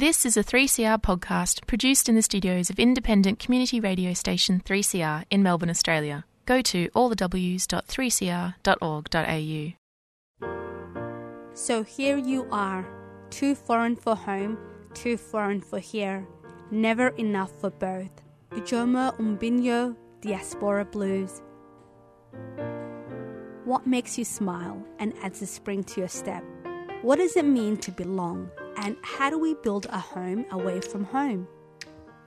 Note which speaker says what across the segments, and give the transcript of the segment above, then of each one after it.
Speaker 1: This is a 3CR podcast produced in the studios of independent community radio station 3CR in Melbourne, Australia. Go to allthews.3cr.org.au.
Speaker 2: So here you are, too foreign for home, too foreign for here, never enough for both. Ijeoma Umebinyuo Diaspora Blues. What makes you smile and adds a spring to your step? What does it mean to belong? And how do we build a home away from home?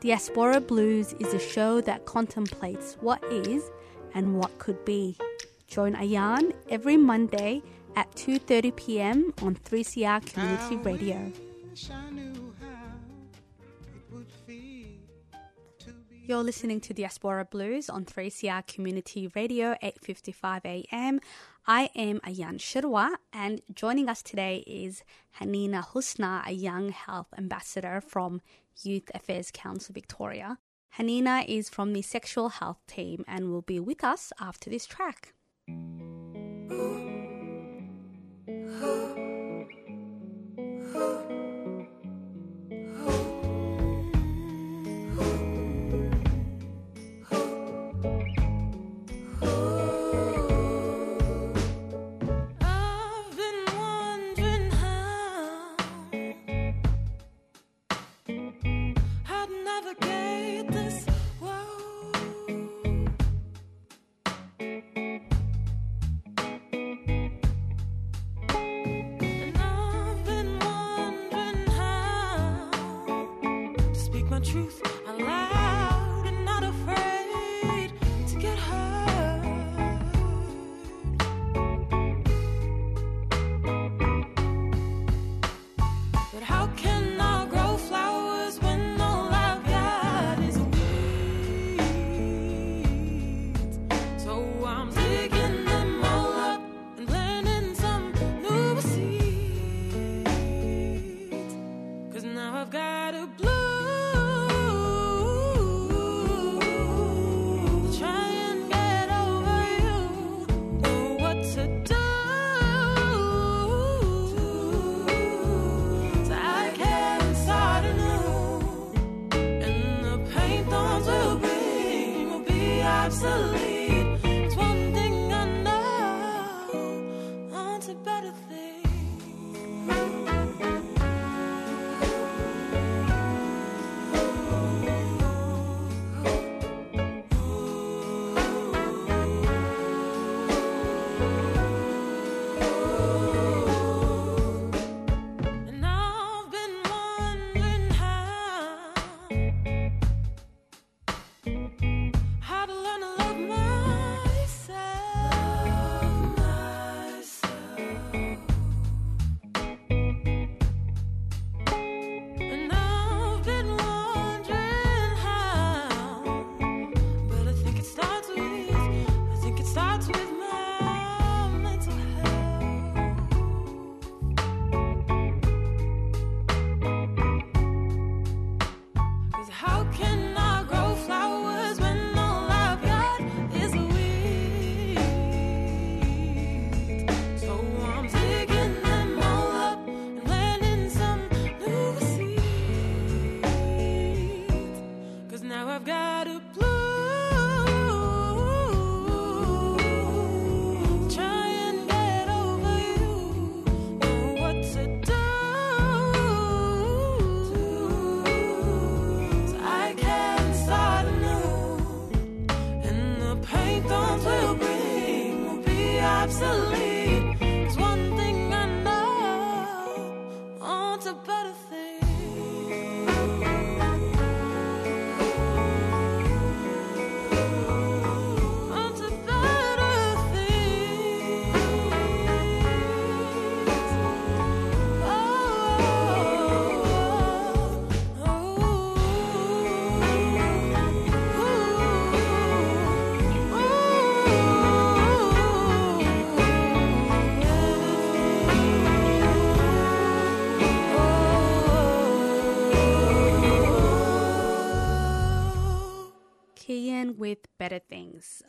Speaker 2: Diaspora Blues is a show that contemplates what is and what could be. Join Ayan every Monday at 2:30 p.m. on 3CR Community Radio. You're listening to Diaspora Blues on 3CR Community Radio 8:55 a.m. I am Ayan Shirwa and joining us today is Hanienah Husna, a young health ambassador from Youth Affairs Council Victoria. Hanienah is from the sexual health team and will be with us after this track.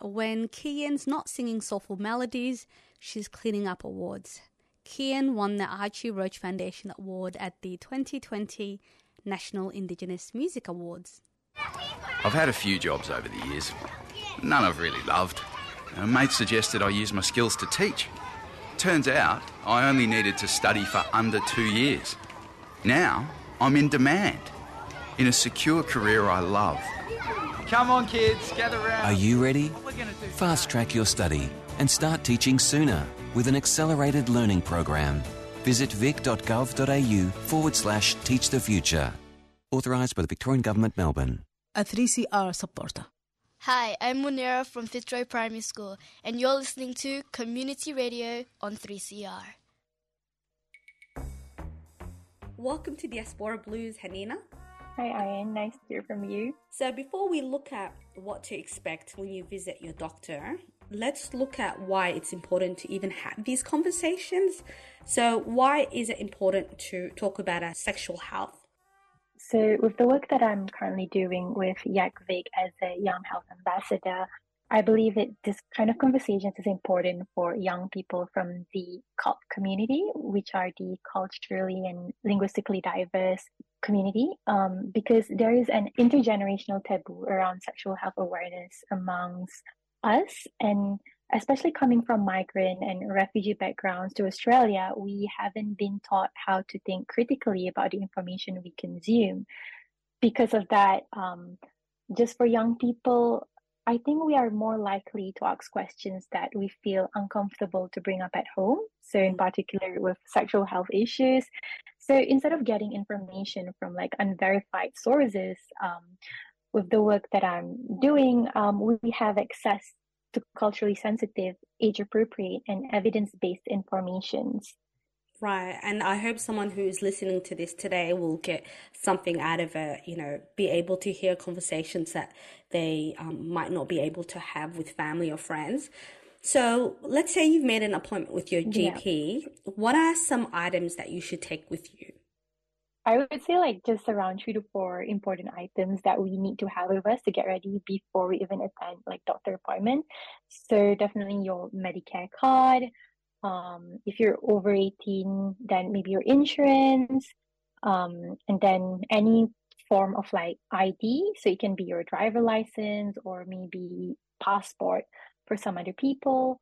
Speaker 3: When
Speaker 2: Kian's not singing soulful melodies, she's cleaning up awards. Kian won the Archie Roach Foundation Award at the 2020
Speaker 3: National Indigenous Music Awards.
Speaker 4: I've had a few jobs over the years, none I've really loved. A mate suggested I use my skills to teach. Turns out I only needed to study for under two years. Now I'm in demand in a secure career I love. Come on, kids, gather round.
Speaker 5: Are you ready?
Speaker 4: We're gonna do
Speaker 5: Fast track your study and start teaching sooner with an accelerated learning program. Visit vic.gov.au forward slash teach the future. Authorised by the Victorian Government, Melbourne.
Speaker 6: a 3CR supporter.
Speaker 7: Hi, I'm Munira from Fitzroy Primary School, and you're listening to Community Radio on 3CR.
Speaker 3: Welcome to Diaspora Blues, Hanienah.
Speaker 8: Hi, Ayan. Nice to hear from you.
Speaker 3: So, before we look at what to expect when you visit your doctor, let's look at why it's important to even have these conversations. So, why is it important to talk about our sexual health?
Speaker 8: So, with the work that I'm currently doing with YACVic as a Young Health Ambassador, I believe that this kind of conversations is important for young people from the CALD community, which are the culturally and linguistically diverse community, um, because there is an intergenerational taboo around sexual health awareness amongst us. And especially coming from migrant and refugee backgrounds to Australia, we haven't been taught how to think critically about the information we consume. Because of that, um, just for young people, I think we are more likely to ask questions that we feel uncomfortable to bring up at home. So, in particular, with sexual health issues. So, instead of getting information from like unverified sources, um, with the work that I'm doing, um, we have access to culturally sensitive, age appropriate, and evidence based informations.
Speaker 3: Right. And I hope someone who's listening to this today will get something out of it, you know, be able to hear conversations that they um, might not be able to have with family or friends. So let's say you've made an appointment with your
Speaker 8: Yeah.
Speaker 3: GP. What are some items that you should take with you?
Speaker 8: I would say like just around three to four important items that we need to have with us to get ready before we even attend like doctor appointment. So definitely your Medicare card. Um, if you're over 18, then maybe your insurance. Um, and then any form of like ID. So it can be your driver license or maybe passport for some other people.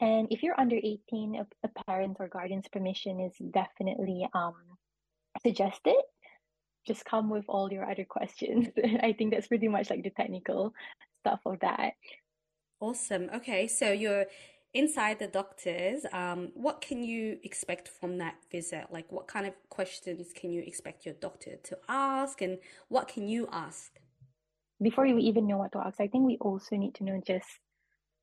Speaker 8: And if you're under 18, a, a parent's or guardian's permission is definitely um, suggested. Just come with all your other questions. I think that's pretty much like the technical stuff of that.
Speaker 3: Awesome. Okay, so you're inside the doctor's. Um, what can you expect from that visit? Like, what kind of questions can you expect your doctor to ask, and what can you ask?
Speaker 8: Before you even know what to ask, I think we also need to know just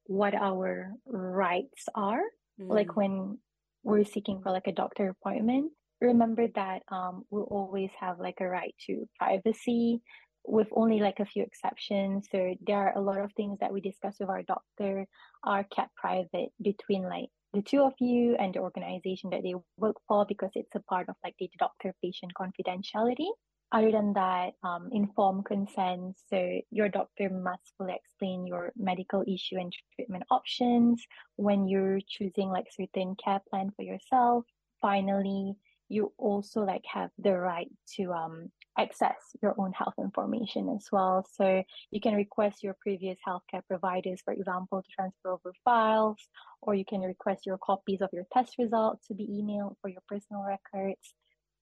Speaker 8: what our rights are. Like when we're seeking for like a doctor appointment, remember that um, we'll always have like a right to privacy with only like a few exceptions. So there are a lot of things that we discuss with our doctor are kept private between like the two of you and the organization that they work for because it's a part of like the doctor patient confidentiality. Other than that, um, informed consent. So your doctor must fully explain your medical issue and treatment options when you're choosing like certain care plan for yourself. Finally, you also like have the right to um access your own health information as well. So you can request your previous healthcare providers, for example, to transfer over files, or you can request your copies of your test results to be emailed for your personal records.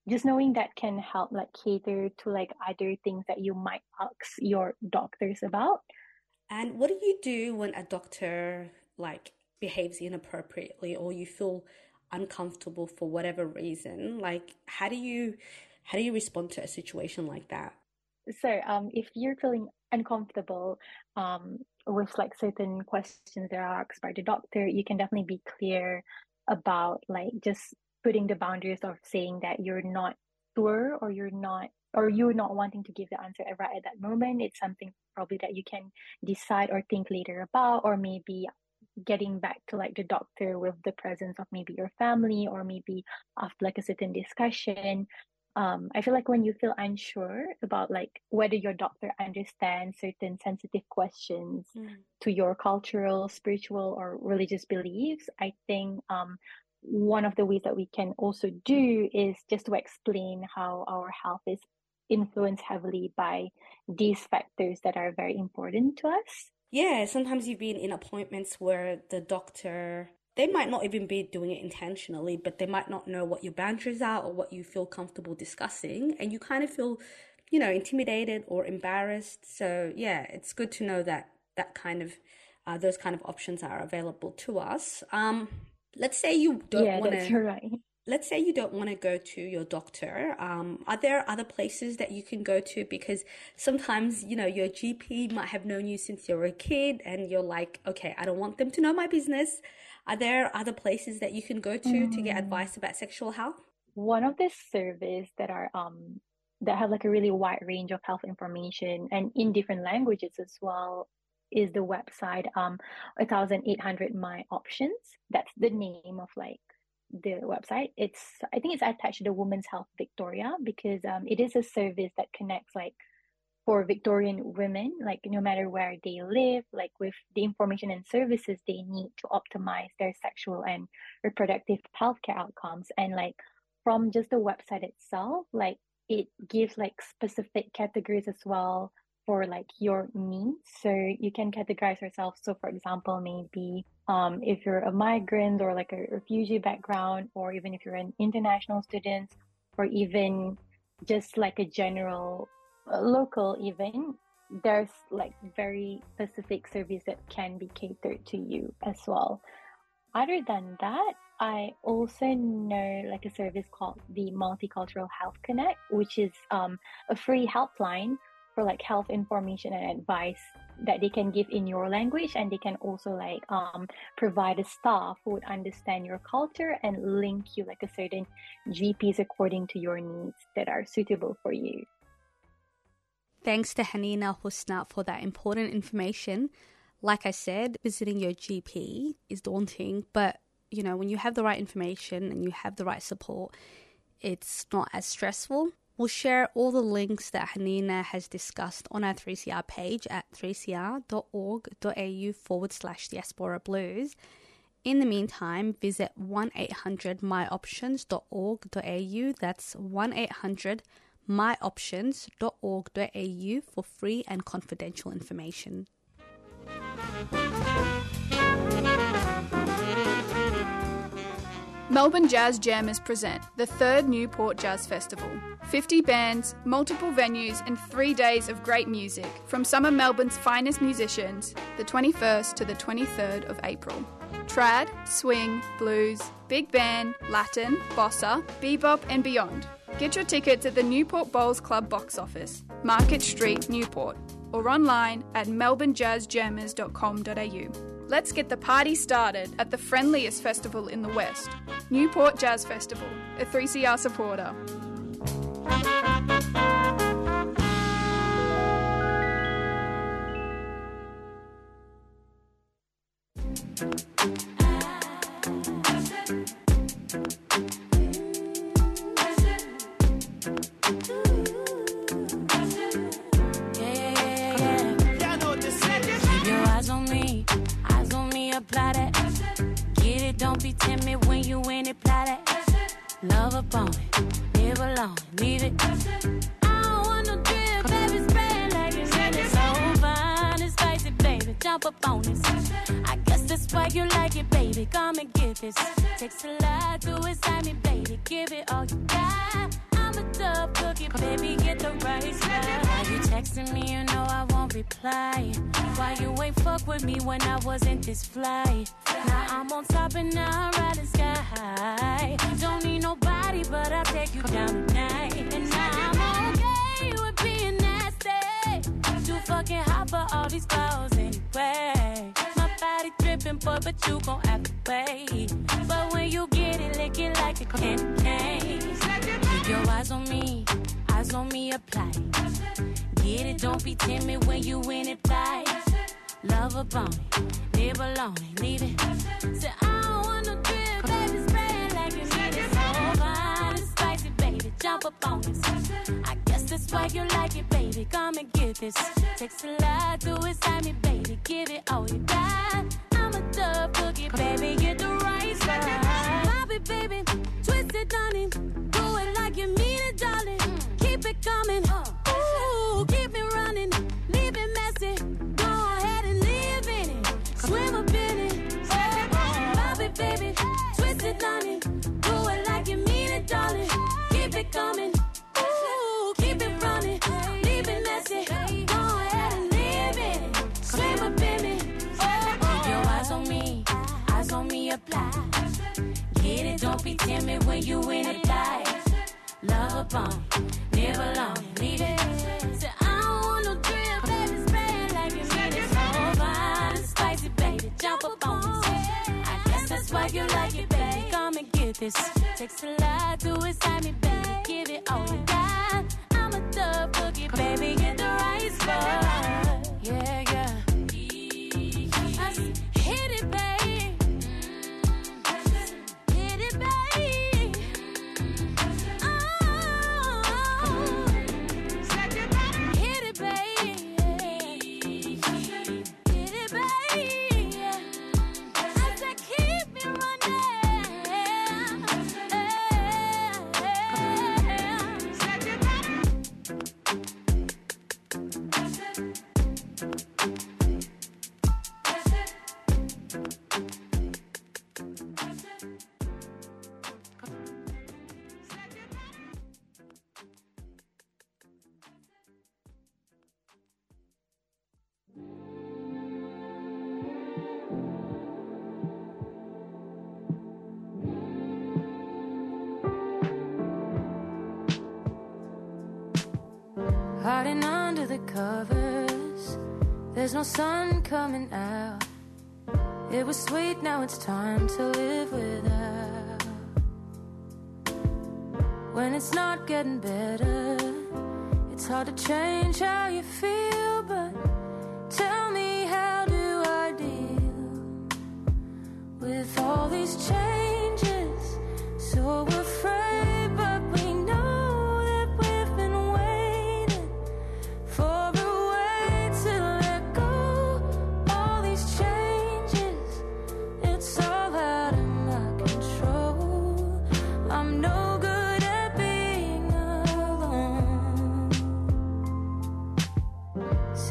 Speaker 8: Just knowing that can help like cater to like other things that you might ask your doctors about.
Speaker 3: And what do you do when a doctor like behaves inappropriately or you feel uncomfortable for whatever reason? Like how do you how do you respond to a situation like that?
Speaker 8: So, um, if you're feeling uncomfortable um, with like certain questions that are asked by the doctor, you can definitely be clear about like just putting the boundaries of saying that you're not sure or you're not or you're not wanting to give the answer right at that moment. It's something probably that you can decide or think later about, or maybe getting back to like the doctor with the presence of maybe your family or maybe after like a certain discussion um, I feel like when you feel unsure about like whether your doctor understands certain sensitive questions to your cultural, spiritual, or religious beliefs, I think um, one of the ways that we can also do is just to explain how our health is influenced heavily by these factors that are very important to us.
Speaker 3: Yeah, sometimes you've been in appointments where the doctor they might not even be doing it intentionally, but they might not know what your boundaries are or what you feel comfortable discussing, and you kind of feel, you know, intimidated or embarrassed. So yeah, it's good to know that that kind of uh, those kind of options are available to us. Um, let's say you don't
Speaker 8: yeah,
Speaker 3: want
Speaker 8: that's
Speaker 3: to.
Speaker 8: right.
Speaker 3: Let's say you don't want to go to your doctor. Um, are there other places that you can go to? Because sometimes, you know, your GP might have known you since you were a kid and you're like, okay, I don't want them to know my business. Are there other places that you can go to to get
Speaker 8: Mm.
Speaker 3: advice about sexual health?
Speaker 8: One of the surveys that are um that have like a really wide range of health information and in different languages as well is the website um 1800 my options that's the name of like the website. It's i think it's attached to the women's health victoria because um it is a service that connects like for victorian women like no matter where they live like with the information and services they need to optimize their sexual and reproductive healthcare outcomes. And like from just the website itself like it gives like specific categories as well for like your needs. So you can categorize yourself. So for example maybe um, if you're a migrant or like a refugee background or even if you're an international student or even just like a general uh, local even there's like very specific service that can be catered to you as well. Other than that i also know like a service called the multicultural health connect which is um, a free helpline for like health information and advice that they can give in your language and they can also like um, provide a staff who would understand your culture and link you like a certain gps according to your needs that are suitable for you
Speaker 3: Thanks to Hanienah Husna for that important information. Like I said, visiting your GP is daunting, but you know, when you have the right information and you have the right support, it's not as stressful. We'll share all the links that Hanienah has discussed on our 3CR page at 3cr.org.au forward slash diaspora blues. In the meantime, visit 1-800-myoptions.org.au. That's 1-800-myoptions.org.au for free and confidential information.
Speaker 9: Melbourne Jazz Jammers present the third Newport Jazz Festival. 50 bands, multiple venues, and three days of great music from some of Melbourne's finest musicians, the 21st to the 23rd of April. Trad, swing, blues, big band, Latin, bossa, bebop, and beyond. Get your tickets at the Newport Bowls Club box office, Market Street, Newport, or online at melbournejazzjammers.com.au. Let's get the party started at the friendliest festival in the West, Newport Jazz Festival, a 3CR supporter.
Speaker 10: Up on this. I guess that's why you like it, baby. Come and give this. Takes a lot to excite me, baby. Give it all you got. I'm a tough cookie, baby. Get the right. Why you texting me? You know I won't reply. Why you ain't fuck with me when I wasn't this fly? Now I'm on top and now I'm riding sky high. Don't need nobody, but I'll take you down tonight. And now I'm okay with being nasty. Too fucking hot for all these clothes anyway. My body dripping, boy, but you gon' have to wait. But when you get it, lick it like a candy cane. Keep your eyes on me, eyes on me, apply. Get it, don't be timid when you in it, fly. Love a it, live alone, leave it. Say, I don't want no drip, baby, spray it like it's so fine and spicy, baby. Jump up on this. That's why you like it, baby. Come and get this. Takes a lot to excite me, baby. Give it all you got. I'm a tough cookie, baby. Get the right side. Pop it, baby. Twist it, honey. Do it like you mean it, darling. Keep it coming.
Speaker 11: Don't be timid when you in it, life. Love a never long, need it. I don't want no drill, baby, like you mean it. And spicy, baby, jump up on me. I guess that's why you like it, baby. Come and get this. Takes a lot to excite me, baby. Give it all you got. I'm a dub boogie, baby. Get the right spot. Yeah, Hiding under the covers. There's no sun coming out. It was sweet, now it's time to live without. When it's not getting better, it's hard to change how you feel.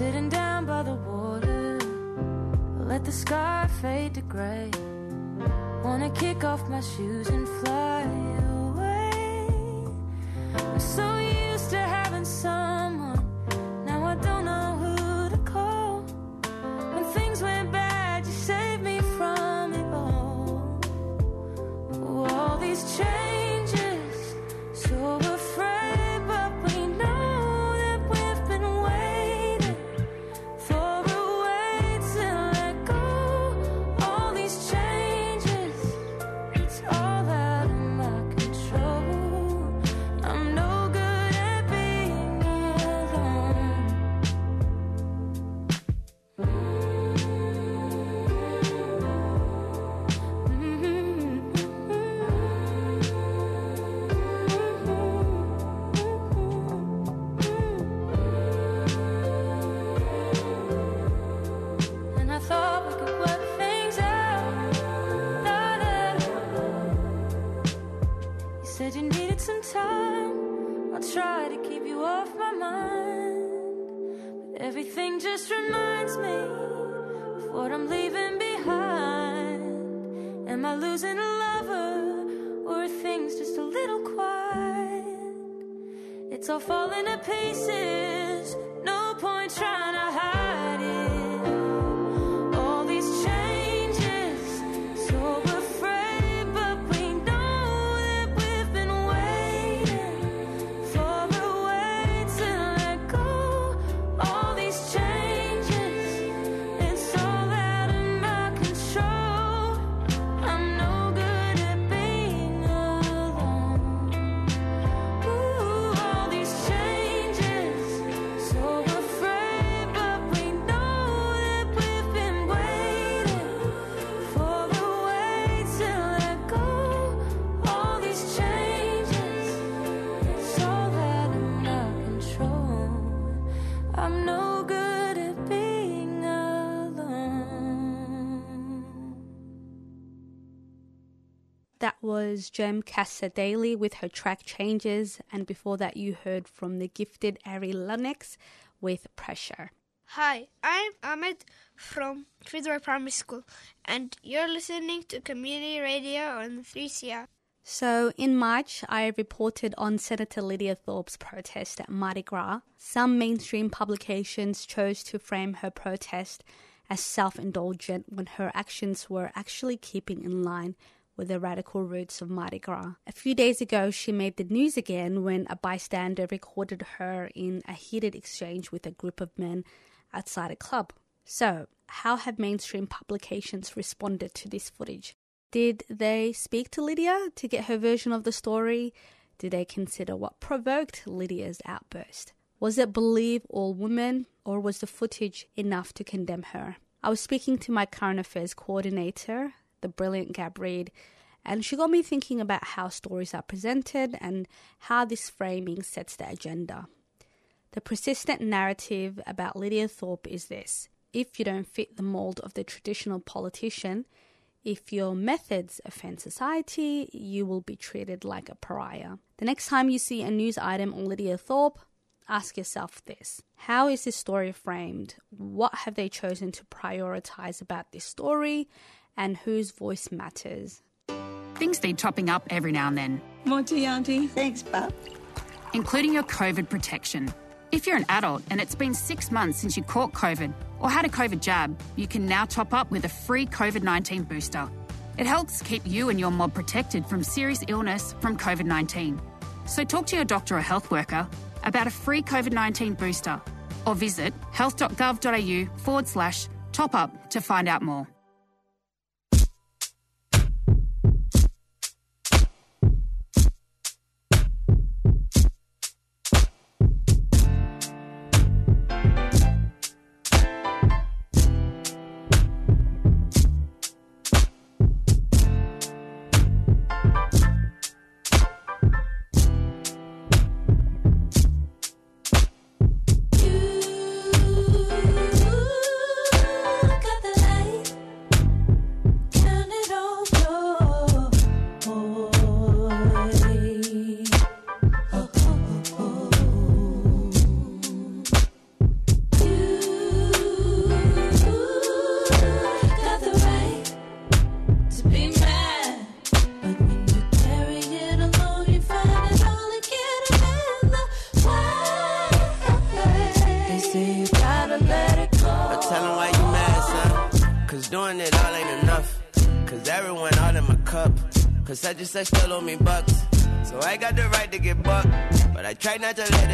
Speaker 11: Sitting down by the water, let the sky fade to gray. Wanna kick off my shoes and fly away. I'm so
Speaker 3: was Jem Daley with her track Changes, and before that, you heard from the gifted Ari Lennox with Pressure.
Speaker 12: Hi, I'm Ahmed from Fitzroy Primary School, and you're listening to Community Radio on 3CR.
Speaker 3: So, in March, I reported on Senator Lydia Thorpe's protest at Mardi Gras. Some mainstream publications chose to frame her protest as self indulgent when her actions were actually keeping in line with the radical roots of Mardi Gras. A few days ago, she made the news again when a bystander recorded her in a heated exchange with a group of men outside a club. So, how have mainstream publications responded to this footage? Did they speak to Lydia to get her version of the story? Did they consider what provoked Lydia's outburst? Was it believe all women, or was the footage enough to condemn her? I was speaking to my current affairs coordinator, the brilliant Gab Reed, and she got me thinking about how stories are presented and how this framing sets the agenda. The persistent narrative about Lydia Thorpe is this if you don't fit the mold of the traditional politician, if your methods offend society, you will be treated like a pariah. The next time you see a news item on Lydia Thorpe, ask yourself this How is this story framed? What have they chosen to prioritize about this story? And whose voice matters?
Speaker 13: Things need topping up every now and then,
Speaker 14: More tea, Auntie. Thanks, Bub.
Speaker 13: including your COVID protection. If you're an adult and it's been six months since you caught COVID or had a COVID jab, you can now top up with a free COVID 19 booster. It helps keep you and your mob protected from serious illness from COVID 19. So talk to your doctor or health worker about a free COVID 19 booster or visit health.gov.au forward slash top up to find out more.
Speaker 15: And such still owe me bucks. So I got the right to get bucked. But I try not to let it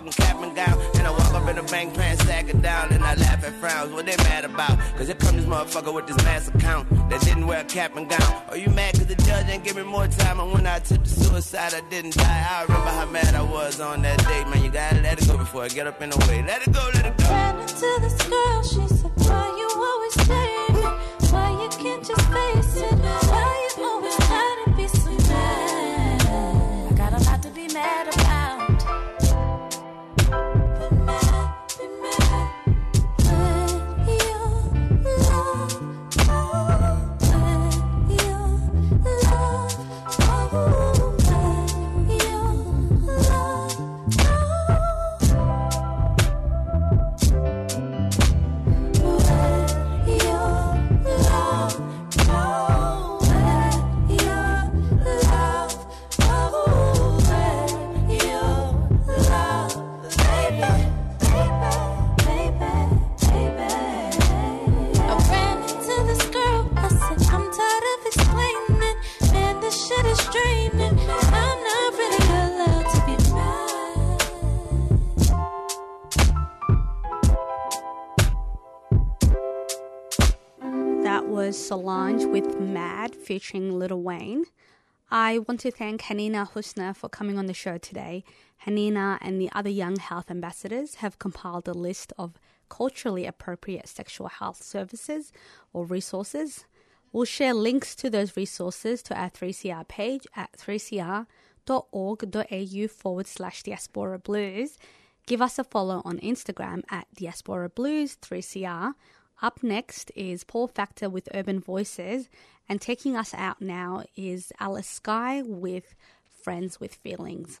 Speaker 15: motherfucking cap and gown. And I walk up in the bank pants, sack it down, and I laugh at frowns. What they mad about? Cause here come this motherfucker with this mass account that didn't wear a cap and gown. Are you mad cause the judge ain't give me more time? And when I took the suicide, I didn't die. I remember how mad I was on that day. Man, you gotta let it go before I get up in the way. Let it go, let it go.
Speaker 16: Ran into this girl, she said,
Speaker 17: featuring Lil Wayne. I want to thank Hanienah Husna for coming on the show today. Hanienah and the other young health ambassadors have compiled a list of culturally appropriate sexual health services or resources. We'll share links to those resources to our 3CR page at 3cr.org.au forward slash diaspora blues. Give us a follow on Instagram at diaspora blues 3CR. Up next is Paul Factor with Urban Voices, and taking us out now is Alice Skye with Friends with Feelings.